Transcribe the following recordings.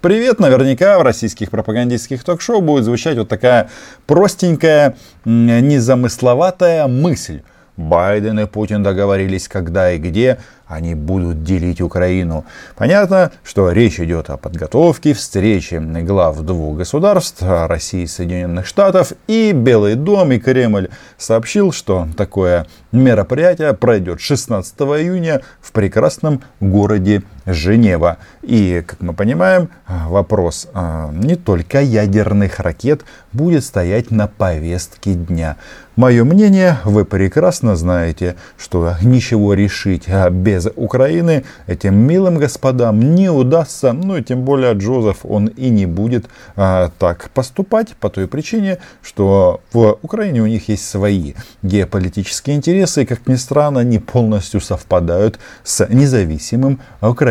Привет, наверняка в российских пропагандистских ток-шоу будет звучать вот такая простенькая, незамысловатая мысль. Байден и Путин договорились, когда и где они будут делить Украину. Понятно, что речь идет о подготовке встречи глав двух государств, России и Соединенных Штатов, и Белый дом и Кремль сообщил, что такое мероприятие пройдет 16 июня в прекрасном городе Женева. И, как мы понимаем, вопрос а, не только ядерных ракет будет стоять на повестке дня. Мое мнение, вы прекрасно знаете, что ничего решить без без Украины этим милым господам не удастся, ну и тем более Джозеф, он и не будет а, так поступать по той причине, что в Украине у них есть свои геополитические интересы, и, как ни странно, они полностью совпадают с независимым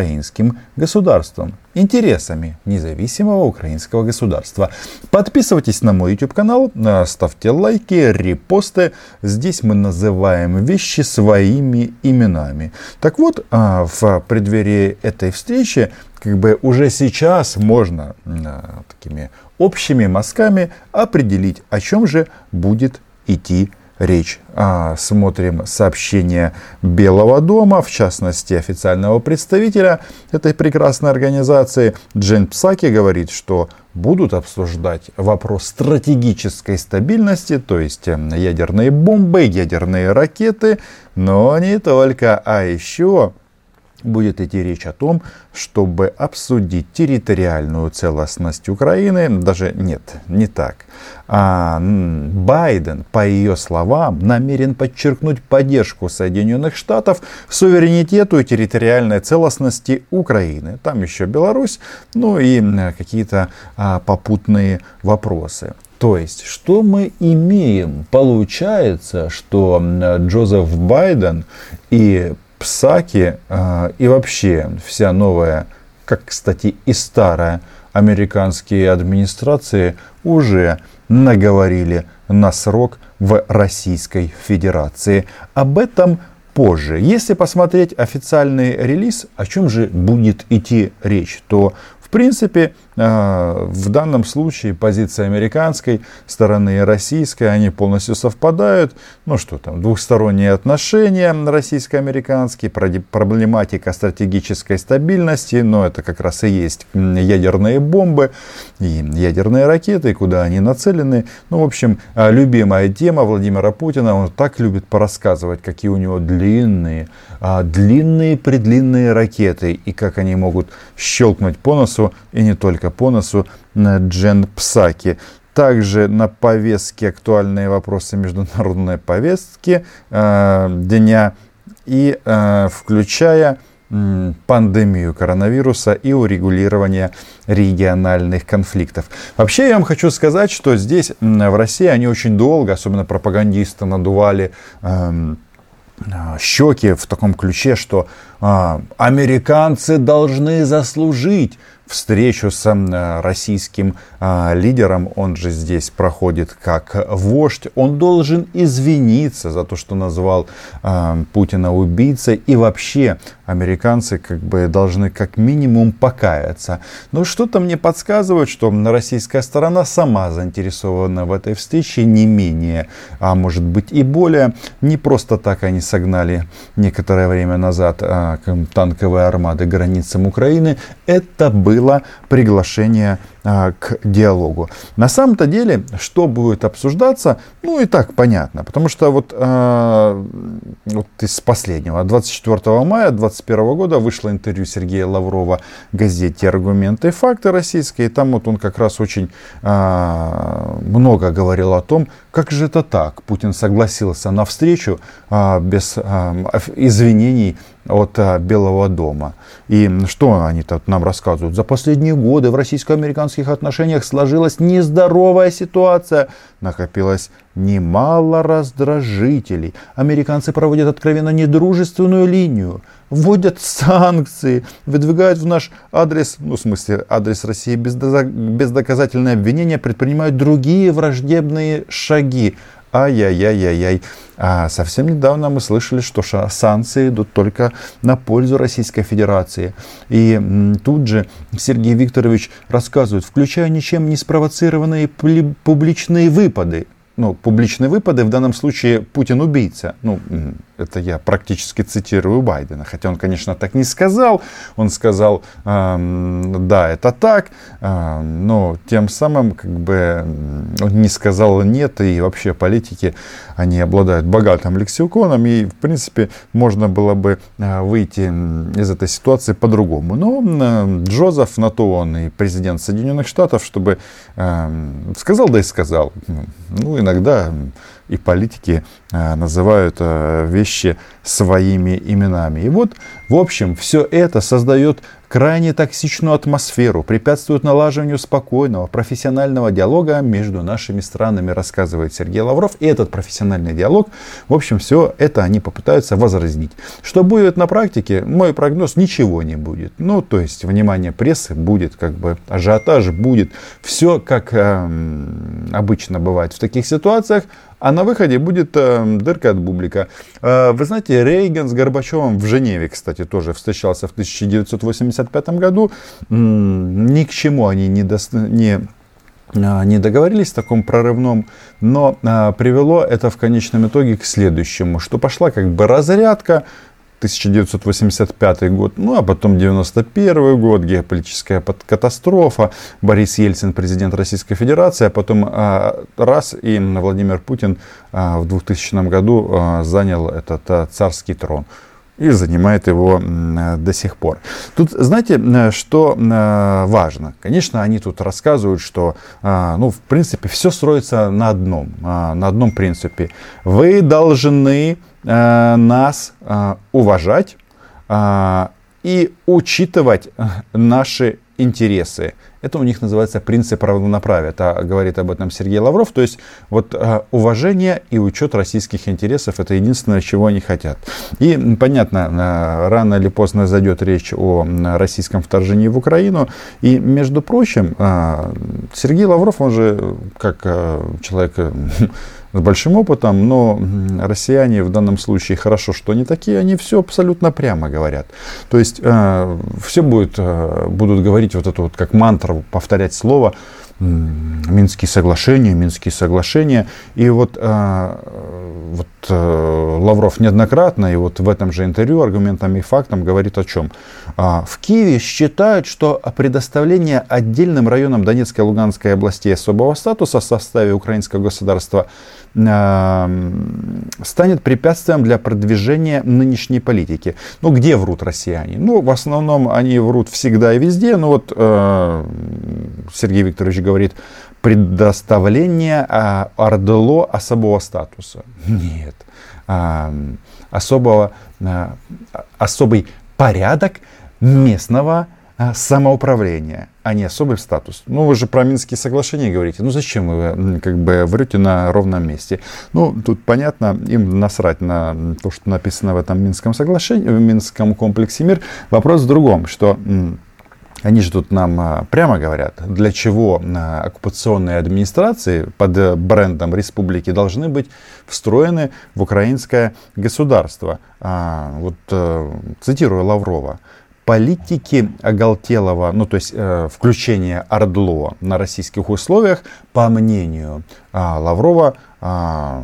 украинским государством интересами независимого украинского государства. Подписывайтесь на мой YouTube канал, э, ставьте лайки, репосты. Здесь мы называем вещи своими именами. Так вот, э, в преддверии этой встречи, как бы уже сейчас можно э, такими общими мазками определить, о чем же будет идти речь. А, смотрим сообщение Белого дома, в частности официального представителя этой прекрасной организации. Джен Псаки говорит, что будут обсуждать вопрос стратегической стабильности, то есть эм, ядерные бомбы, ядерные ракеты, но не только, а еще будет идти речь о том, чтобы обсудить территориальную целостность Украины. Даже нет, не так. А, Байден, по ее словам, намерен подчеркнуть поддержку Соединенных Штатов суверенитету и территориальной целостности Украины. Там еще Беларусь, ну и какие-то а, попутные вопросы. То есть, что мы имеем? Получается, что Джозеф Байден и Псаки э, и вообще вся новая, как, кстати, и старая американские администрации уже наговорили на срок в Российской Федерации. Об этом позже. Если посмотреть официальный релиз, о чем же будет идти речь, то в принципе, в данном случае позиция американской стороны и российской, они полностью совпадают. Ну что там, двухсторонние отношения российско-американские, проблематика стратегической стабильности, но это как раз и есть ядерные бомбы и ядерные ракеты, куда они нацелены. Ну, в общем, э, любимая тема Владимира Путина, он так любит порассказывать, какие у него длинные, а, длинные-предлинные ракеты и как они могут щелкнуть по носу и не только по носу Джен Псаки. Также на повестке актуальные вопросы международной повестки э, дня и э, включая пандемию коронавируса и урегулирование региональных конфликтов. Вообще я вам хочу сказать, что здесь в России они очень долго, особенно пропагандисты, надували э, щеки в таком ключе, что американцы должны заслужить встречу с э, российским а, лидером, он же здесь проходит как вождь, он должен извиниться за то, что назвал а, Путина убийцей, и вообще американцы как бы должны как минимум покаяться. Но что-то мне подсказывает, что российская сторона сама заинтересована в этой встрече не менее, а может быть и более. Не просто так они согнали некоторое время назад танковые армады границам Украины. Это было приглашение к диалогу. На самом-то деле, что будет обсуждаться, ну и так понятно, потому что вот, э, вот из последнего, 24 мая 2021 года вышло интервью Сергея Лаврова газете «Аргументы и факты» российской, и там вот он как раз очень э, много говорил о том, как же это так, Путин согласился на встречу без извинений от Белого дома. И что они тут нам рассказывают? За последние годы в российско-американских отношениях сложилась нездоровая ситуация. Накопилось немало раздражителей. Американцы проводят откровенно недружественную линию, вводят санкции, выдвигают в наш адрес, ну в смысле адрес России бездоказательные обвинения, предпринимают другие враждебные шаги. Ай-яй-яй-яй-яй. А совсем недавно мы слышали, что санкции идут только на пользу Российской Федерации. И тут же Сергей Викторович рассказывает, включая ничем не спровоцированные публичные выпады ну, публичные выпады, в данном случае Путин убийца. Ну, это я практически цитирую Байдена, хотя он, конечно, так не сказал. Он сказал, э, да, это так, э, но тем самым, как бы, он не сказал нет, и вообще политики, они обладают богатым лексиконом, и, в принципе, можно было бы э, выйти из этой ситуации по-другому. Но э, Джозеф, на то он и президент Соединенных Штатов, чтобы э, сказал, да и сказал. Ну, иногда и политики э, называют э, вещи своими именами. И вот, в общем, все это создает крайне токсичную атмосферу, препятствует налаживанию спокойного, профессионального диалога между нашими странами, рассказывает Сергей Лавров. И этот профессиональный диалог, в общем, все это они попытаются возразнить. Что будет на практике, мой прогноз, ничего не будет. Ну, то есть, внимание прессы будет, как бы ажиотаж будет. Все, как э, обычно бывает в таких ситуациях, а на выходе будет э, дырка от бублика. Э, вы знаете, Рейган с Горбачевым в Женеве, кстати, тоже встречался в 1985 году. Ни к чему они не, до, не а, не договорились в таком прорывном, но а, привело это в конечном итоге к следующему, что пошла как бы разрядка, 1985 год, ну а потом 91 год, геополитическая катастрофа, Борис Ельцин, президент Российской Федерации, а потом а, раз и Владимир Путин а, в 2000 году а, занял этот а, царский трон и занимает его до сих пор. Тут, знаете, что важно? Конечно, они тут рассказывают, что, ну, в принципе, все строится на одном, на одном принципе. Вы должны Э, нас э, уважать э, и учитывать наши интересы. Это у них называется принцип равноправия. Это говорит об этом Сергей Лавров. То есть вот уважение и учет российских интересов это единственное, чего они хотят. И понятно, рано или поздно зайдет речь о российском вторжении в Украину. И между прочим, Сергей Лавров, он же как человек с большим опытом, но россияне в данном случае хорошо, что они такие, они все абсолютно прямо говорят. То есть э, все будет, э, будут говорить вот это вот как мантру, повторять слово Минские соглашения, Минские соглашения. И вот, э, вот Лавров неоднократно, и вот в этом же интервью аргументами и фактом говорит о чем. Э, в Киеве считают, что предоставление отдельным районам Донецкой и Луганской областей особого статуса в составе украинского государства станет препятствием для продвижения нынешней политики. Ну, где врут россияне? Ну, в основном они врут всегда и везде. Ну, вот э, Сергей Викторович говорит, предоставление э, ОРДЛО особого статуса. Нет. Особого, э, особый порядок местного а, самоуправление, а не особый статус. Ну, вы же про Минские соглашения говорите. Ну, зачем вы как бы врете на ровном месте? Ну, тут понятно, им насрать на то, что написано в этом Минском соглашении, в Минском комплексе мир. Вопрос в другом, что они же тут нам а, прямо говорят, для чего а, оккупационные администрации под брендом республики должны быть встроены в украинское государство. Вот э, цитирую Лаврова политики оголтелого, ну то есть э, включение Ордло на российских условиях, по мнению э, Лаврова, э,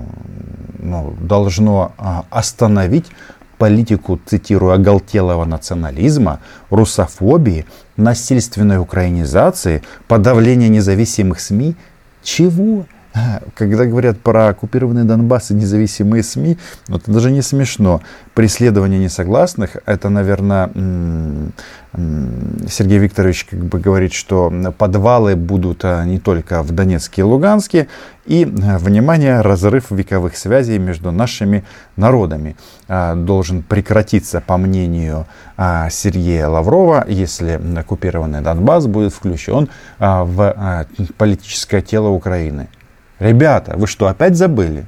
ну, должно э, остановить политику, цитирую, оголтелого национализма, русофобии, насильственной украинизации, подавления независимых СМИ. Чего? Когда говорят про оккупированный Донбасс и независимые СМИ, ну, это даже не смешно. Преследование несогласных, это, наверное, Сергей Викторович как бы говорит, что подвалы будут а, не только в Донецке и Луганске, и, а, внимание, разрыв вековых связей между нашими народами а, должен прекратиться, по мнению Сергея Лаврова, если оккупированный Донбасс будет включен в политическое тело Украины. Ребята, вы что, опять забыли?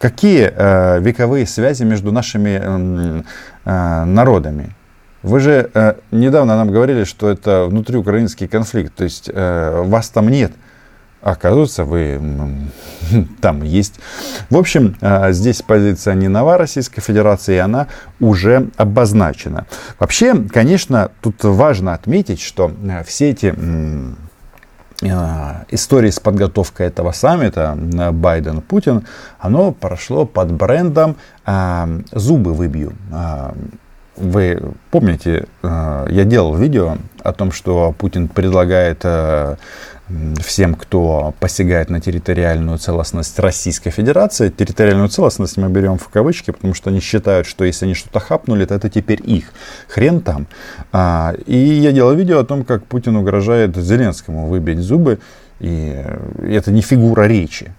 Какие э, вековые связи между нашими э, э, народами? Вы же э, недавно нам говорили, что это внутриукраинский конфликт, то есть э, вас там нет. оказывается, вы там есть. В общем, а, здесь позиция не нова Российской Федерации, и она уже обозначена. Вообще, конечно, тут важно отметить, что а, все эти истории с подготовкой этого саммита Байден-Путин, оно прошло под брендом «Зубы выбью». Вы помните, я делал видео о том, что Путин предлагает всем, кто посягает на территориальную целостность Российской Федерации. Территориальную целостность мы берем в кавычки, потому что они считают, что если они что-то хапнули, то это теперь их. Хрен там. А, и я делал видео о том, как Путин угрожает Зеленскому выбить зубы. И это не фигура речи.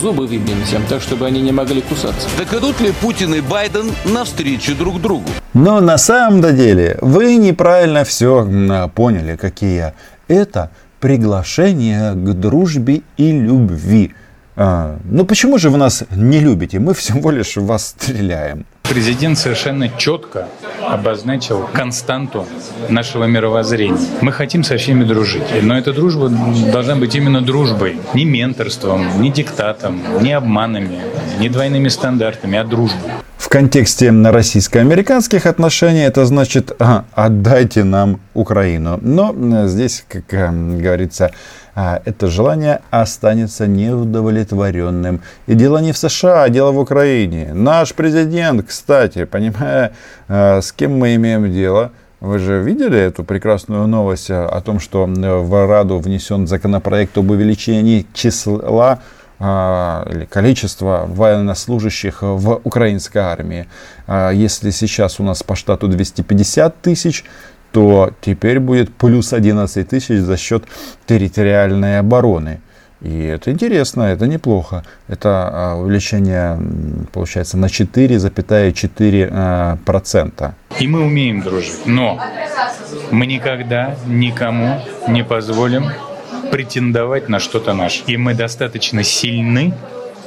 Зубы выбьем всем, так, чтобы они не могли кусаться. Так идут ли Путин и Байден навстречу друг другу? Но на самом деле вы неправильно все поняли, какие это приглашение к дружбе и любви. А, ну почему же вы нас не любите? Мы всего лишь вас стреляем. Президент совершенно четко обозначил константу нашего мировоззрения. Мы хотим со всеми дружить, но эта дружба должна быть именно дружбой, не менторством, не диктатом, не обманами, не двойными стандартами, а дружбой контексте российско-американских отношений это значит а, отдайте нам Украину. Но э, здесь, как э, говорится, а, это желание останется неудовлетворенным. И дело не в США, а дело в Украине. Наш президент, кстати, понимая, э, с кем мы имеем дело, вы же видели эту прекрасную новость о том, что в Раду внесен законопроект об увеличении числа а, или количество военнослужащих в украинской армии. А, если сейчас у нас по штату 250 тысяч, то теперь будет плюс 11 тысяч за счет территориальной обороны. И это интересно, это неплохо. Это а, увеличение, получается, на 4,4%. И мы умеем дружить, но мы никогда никому не позволим претендовать на что-то наше. И мы достаточно сильны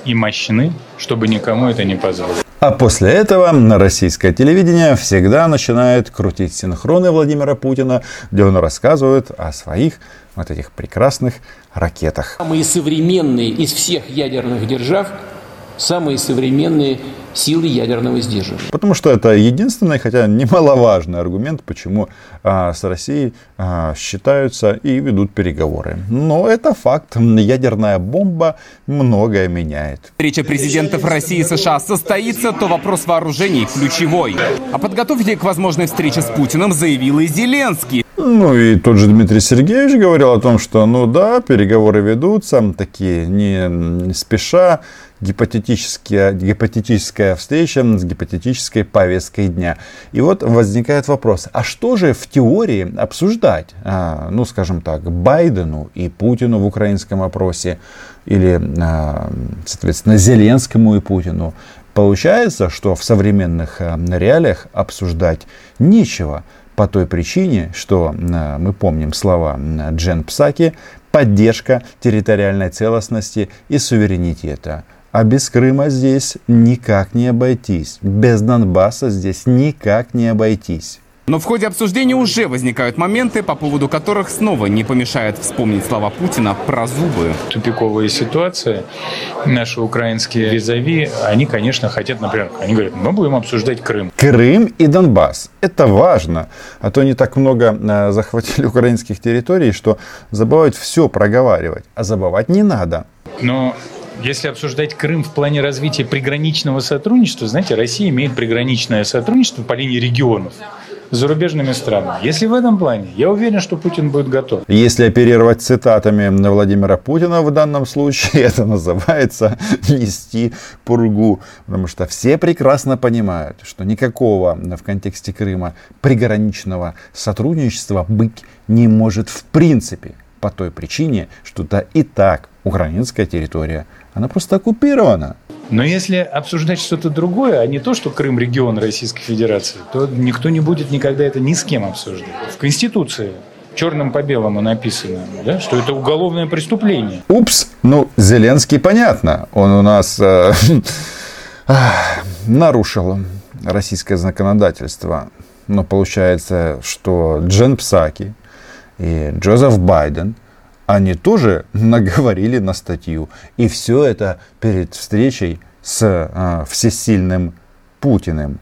и мощны, чтобы никому это не позволить. А после этого на российское телевидение всегда начинает крутить синхроны Владимира Путина, где он рассказывает о своих вот этих прекрасных ракетах. Самые современные из всех ядерных держав самые современные силы ядерного сдерживания. Потому что это единственный, хотя немаловажный аргумент, почему а, с Россией а, считаются и ведут переговоры. Но это факт. Ядерная бомба многое меняет. Встреча президентов России и США состоится, то вопрос вооружений ключевой. О подготовке к возможной встрече с Путиным заявил и Зеленский. Ну и тот же Дмитрий Сергеевич говорил о том, что ну да, переговоры ведутся, такие не спеша, гипотетическая, гипотетическая встреча с гипотетической повесткой дня. И вот возникает вопрос, а что же в теории обсуждать, а, ну скажем так, Байдену и Путину в украинском опросе, или, а, соответственно, Зеленскому и Путину? Получается, что в современных а, реалиях обсуждать нечего по той причине, что мы помним слова Джен Псаки, поддержка территориальной целостности и суверенитета. А без Крыма здесь никак не обойтись. Без Донбасса здесь никак не обойтись. Но в ходе обсуждения уже возникают моменты, по поводу которых снова не помешает вспомнить слова Путина про зубы. Тупиковая ситуация. Наши украинские визави, они, конечно, хотят, например, они говорят, мы будем обсуждать Крым. Крым и Донбасс. Это важно. А то не так много э, захватили украинских территорий, что забывают все проговаривать. А забывать не надо. Но если обсуждать Крым в плане развития приграничного сотрудничества, знаете, Россия имеет приграничное сотрудничество по линии регионов с зарубежными странами. Если в этом плане, я уверен, что Путин будет готов. Если оперировать цитатами Владимира Путина в данном случае, это называется нести пургу. Потому что все прекрасно понимают, что никакого в контексте Крыма приграничного сотрудничества быть не может в принципе. По той причине, что это и так украинская территория. Она просто оккупирована. Но если обсуждать что-то другое, а не то, что Крым регион Российской Федерации, то никто не будет никогда это ни с кем обсуждать. В Конституции черным по белому написано, да, что это уголовное преступление. Упс, ну, Зеленский понятно. Он у нас э, нарушил российское законодательство. Но получается, что Джен Псаки и Джозеф Байден – они тоже наговорили на статью. И все это перед встречей с э, всесильным Путиным.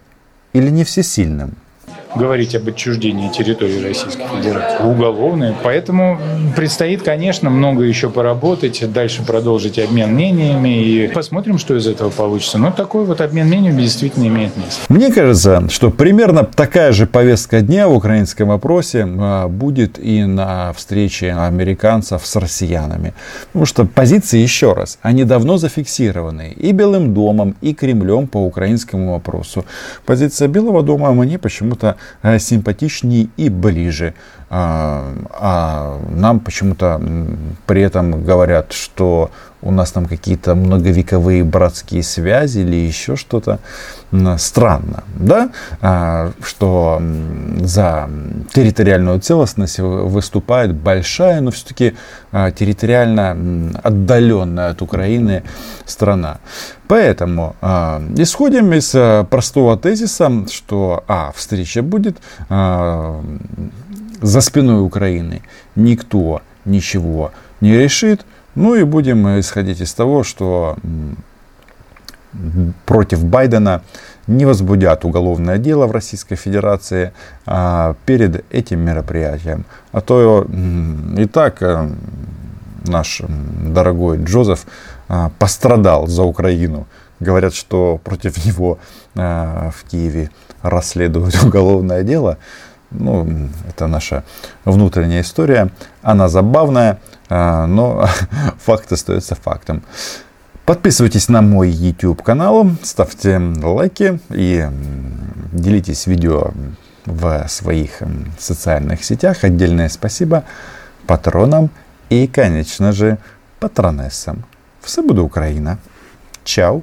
Или не всесильным говорить об отчуждении территории Российской Федерации. Уголовное. Поэтому предстоит, конечно, много еще поработать, дальше продолжить обмен мнениями и посмотрим, что из этого получится. Но такой вот обмен мнениями действительно имеет место. Мне кажется, что примерно такая же повестка дня в украинском вопросе а, будет и на встрече американцев с россиянами. Потому что позиции, еще раз, они давно зафиксированы и Белым домом, и Кремлем по украинскому вопросу. Позиция Белого дома мне почему-то симпатичнее и ближе. А, а нам почему-то при этом говорят, что у нас там какие-то многовековые братские связи или еще что-то. Странно, да, а, что за территориальную целостность выступает большая, но все-таки а, территориально отдаленная от Украины страна. Поэтому исходим из простого тезиса, что а, встреча будет, за спиной Украины никто ничего не решит. Ну и будем исходить из того, что против Байдена не возбудят уголовное дело в Российской Федерации а, перед этим мероприятием. А то и так э, наш дорогой Джозеф а, пострадал за Украину. Говорят, что против него а, в Киеве расследуют уголовное дело. Ну, это наша внутренняя история. Она забавная, а, но факт остается фактом. Подписывайтесь на мой YouTube канал, ставьте лайки и делитесь видео в своих социальных сетях. Отдельное спасибо патронам и, конечно же, патронессам. Все буде Україна. Чао!